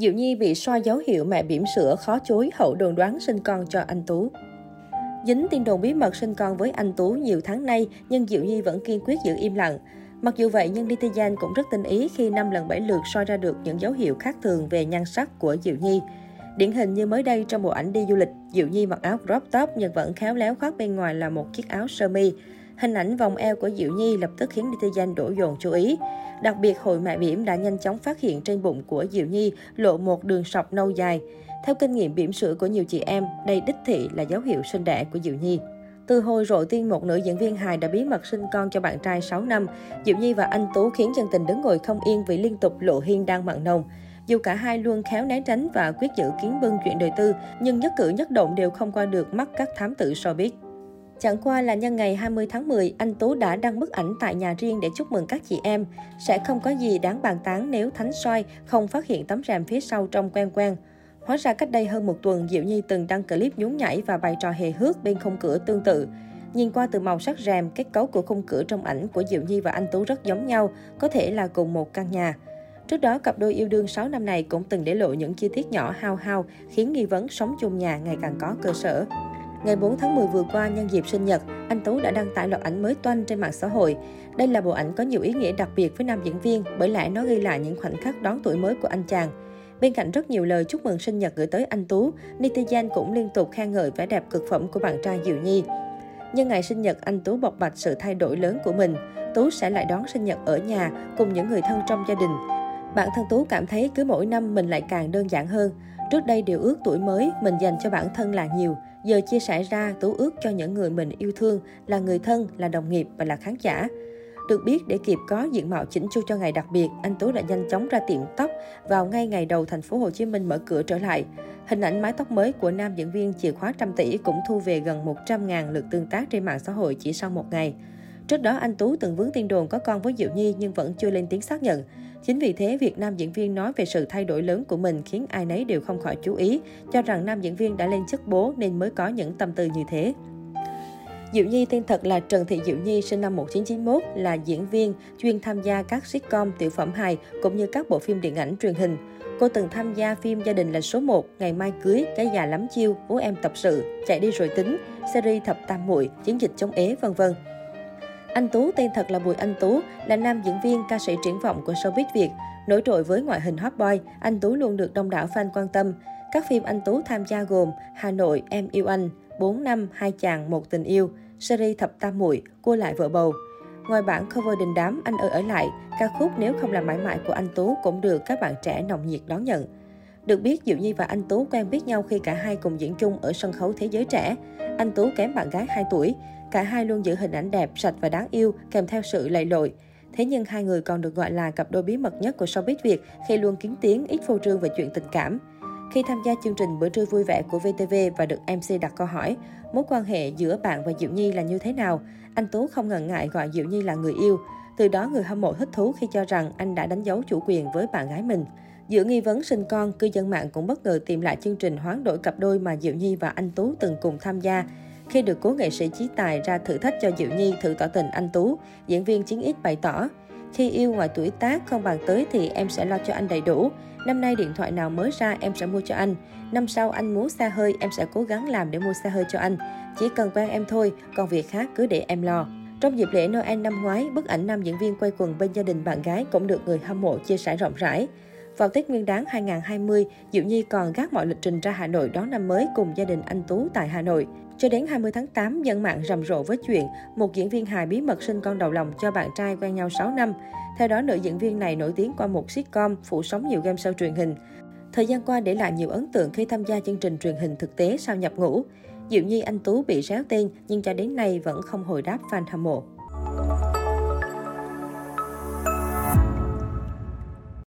Diệu Nhi bị soi dấu hiệu mẹ bỉm sữa khó chối hậu đồn đoán sinh con cho anh Tú. Dính tin đồn bí mật sinh con với anh Tú nhiều tháng nay, nhưng Diệu Nhi vẫn kiên quyết giữ im lặng. Mặc dù vậy, nhưng netizen cũng rất tinh ý khi năm lần bảy lượt soi ra được những dấu hiệu khác thường về nhan sắc của Diệu Nhi. Điển hình như mới đây trong bộ ảnh đi du lịch, Diệu Nhi mặc áo crop top nhưng vẫn khéo léo khoác bên ngoài là một chiếc áo sơ mi. Hình ảnh vòng eo của Diệu Nhi lập tức khiến netizen đổ dồn chú ý. Đặc biệt, hội mẹ bỉm đã nhanh chóng phát hiện trên bụng của Diệu Nhi lộ một đường sọc nâu dài. Theo kinh nghiệm bỉm sữa của nhiều chị em, đây đích thị là dấu hiệu sinh đẻ của Diệu Nhi. Từ hồi rộ tiên một nữ diễn viên hài đã bí mật sinh con cho bạn trai 6 năm, Diệu Nhi và anh Tú khiến dân tình đứng ngồi không yên vì liên tục lộ hiên đang mặn nồng. Dù cả hai luôn khéo né tránh và quyết giữ kiến bưng chuyện đời tư, nhưng nhất cử nhất động đều không qua được mắt các thám tử showbiz. Chẳng qua là nhân ngày 20 tháng 10, anh Tú đã đăng bức ảnh tại nhà riêng để chúc mừng các chị em. Sẽ không có gì đáng bàn tán nếu Thánh soi không phát hiện tấm rèm phía sau trong quen quen. Hóa ra cách đây hơn một tuần, Diệu Nhi từng đăng clip nhún nhảy và bày trò hề hước bên khung cửa tương tự. Nhìn qua từ màu sắc rèm, kết cấu của khung cửa trong ảnh của Diệu Nhi và anh Tú rất giống nhau, có thể là cùng một căn nhà. Trước đó, cặp đôi yêu đương 6 năm này cũng từng để lộ những chi tiết nhỏ hao hao, khiến nghi vấn sống chung nhà ngày càng có cơ sở. Ngày 4 tháng 10 vừa qua, nhân dịp sinh nhật, anh Tú đã đăng tải loạt ảnh mới toanh trên mạng xã hội. Đây là bộ ảnh có nhiều ý nghĩa đặc biệt với nam diễn viên, bởi lẽ nó ghi lại những khoảnh khắc đón tuổi mới của anh chàng. Bên cạnh rất nhiều lời chúc mừng sinh nhật gửi tới anh Tú, netizen cũng liên tục khen ngợi vẻ đẹp cực phẩm của bạn trai Diệu Nhi. Nhân ngày sinh nhật, anh Tú bộc bạch sự thay đổi lớn của mình. Tú sẽ lại đón sinh nhật ở nhà cùng những người thân trong gia đình. Bản thân Tú cảm thấy cứ mỗi năm mình lại càng đơn giản hơn. Trước đây điều ước tuổi mới mình dành cho bản thân là nhiều. Giờ chia sẻ ra, Tú ước cho những người mình yêu thương là người thân, là đồng nghiệp và là khán giả. Được biết, để kịp có diện mạo chỉnh chu cho ngày đặc biệt, anh Tú đã nhanh chóng ra tiệm tóc vào ngay ngày đầu thành phố Hồ Chí Minh mở cửa trở lại. Hình ảnh mái tóc mới của nam diễn viên chìa khóa trăm tỷ cũng thu về gần 100.000 lượt tương tác trên mạng xã hội chỉ sau một ngày. Trước đó, anh Tú từng vướng tin đồn có con với Diệu Nhi nhưng vẫn chưa lên tiếng xác nhận. Chính vì thế, việc nam diễn viên nói về sự thay đổi lớn của mình khiến ai nấy đều không khỏi chú ý, cho rằng nam diễn viên đã lên chức bố nên mới có những tâm tư như thế. Diệu Nhi tên thật là Trần Thị Diệu Nhi, sinh năm 1991, là diễn viên, chuyên tham gia các sitcom, tiểu phẩm hài cũng như các bộ phim điện ảnh truyền hình. Cô từng tham gia phim Gia đình là số 1, Ngày mai cưới, Cái già lắm chiêu, Bố em tập sự, Chạy đi rồi tính, series Thập Tam muội, Chiến dịch chống ế, vân vân. Anh Tú tên thật là Bùi Anh Tú, là nam diễn viên, ca sĩ triển vọng của showbiz Việt. Nổi trội với ngoại hình hot boy, anh Tú luôn được đông đảo fan quan tâm. Các phim anh Tú tham gia gồm Hà Nội, Em yêu anh, 4 năm, hai chàng, một tình yêu, series Thập Tam muội, Cua lại vợ bầu. Ngoài bản cover đình đám Anh ơi ở lại, ca khúc Nếu không là mãi mãi của anh Tú cũng được các bạn trẻ nồng nhiệt đón nhận. Được biết, Diệu Nhi và anh Tú quen biết nhau khi cả hai cùng diễn chung ở sân khấu Thế giới trẻ. Anh Tú kém bạn gái 2 tuổi. Cả hai luôn giữ hình ảnh đẹp, sạch và đáng yêu, kèm theo sự lầy lội. Thế nhưng hai người còn được gọi là cặp đôi bí mật nhất của showbiz Việt khi luôn kiến tiếng ít phô trương về chuyện tình cảm. Khi tham gia chương trình Bữa trưa vui vẻ của VTV và được MC đặt câu hỏi, mối quan hệ giữa bạn và Diệu Nhi là như thế nào, anh Tú không ngần ngại gọi Diệu Nhi là người yêu. Từ đó người hâm mộ thích thú khi cho rằng anh đã đánh dấu chủ quyền với bạn gái mình. Giữa nghi vấn sinh con, cư dân mạng cũng bất ngờ tìm lại chương trình hoán đổi cặp đôi mà Diệu Nhi và anh Tú từng cùng tham gia. Khi được cố nghệ sĩ Chí Tài ra thử thách cho Diệu Nhi thử tỏ tình anh Tú, diễn viên Chiến Ít bày tỏ, khi yêu ngoài tuổi tác không bàn tới thì em sẽ lo cho anh đầy đủ. Năm nay điện thoại nào mới ra em sẽ mua cho anh. Năm sau anh muốn xa hơi em sẽ cố gắng làm để mua xa hơi cho anh. Chỉ cần quen em thôi, còn việc khác cứ để em lo. Trong dịp lễ Noel năm ngoái, bức ảnh nam diễn viên quay quần bên gia đình bạn gái cũng được người hâm mộ chia sẻ rộng rãi. Vào Tết Nguyên đán 2020, Diệu Nhi còn gác mọi lịch trình ra Hà Nội đón năm mới cùng gia đình anh Tú tại Hà Nội. Cho đến 20 tháng 8, dân mạng rầm rộ với chuyện một diễn viên hài bí mật sinh con đầu lòng cho bạn trai quen nhau 6 năm. Theo đó, nữ diễn viên này nổi tiếng qua một sitcom phụ sóng nhiều game show truyền hình. Thời gian qua để lại nhiều ấn tượng khi tham gia chương trình truyền hình thực tế sau nhập ngũ. Diệu Nhi anh Tú bị réo tên nhưng cho đến nay vẫn không hồi đáp fan hâm mộ.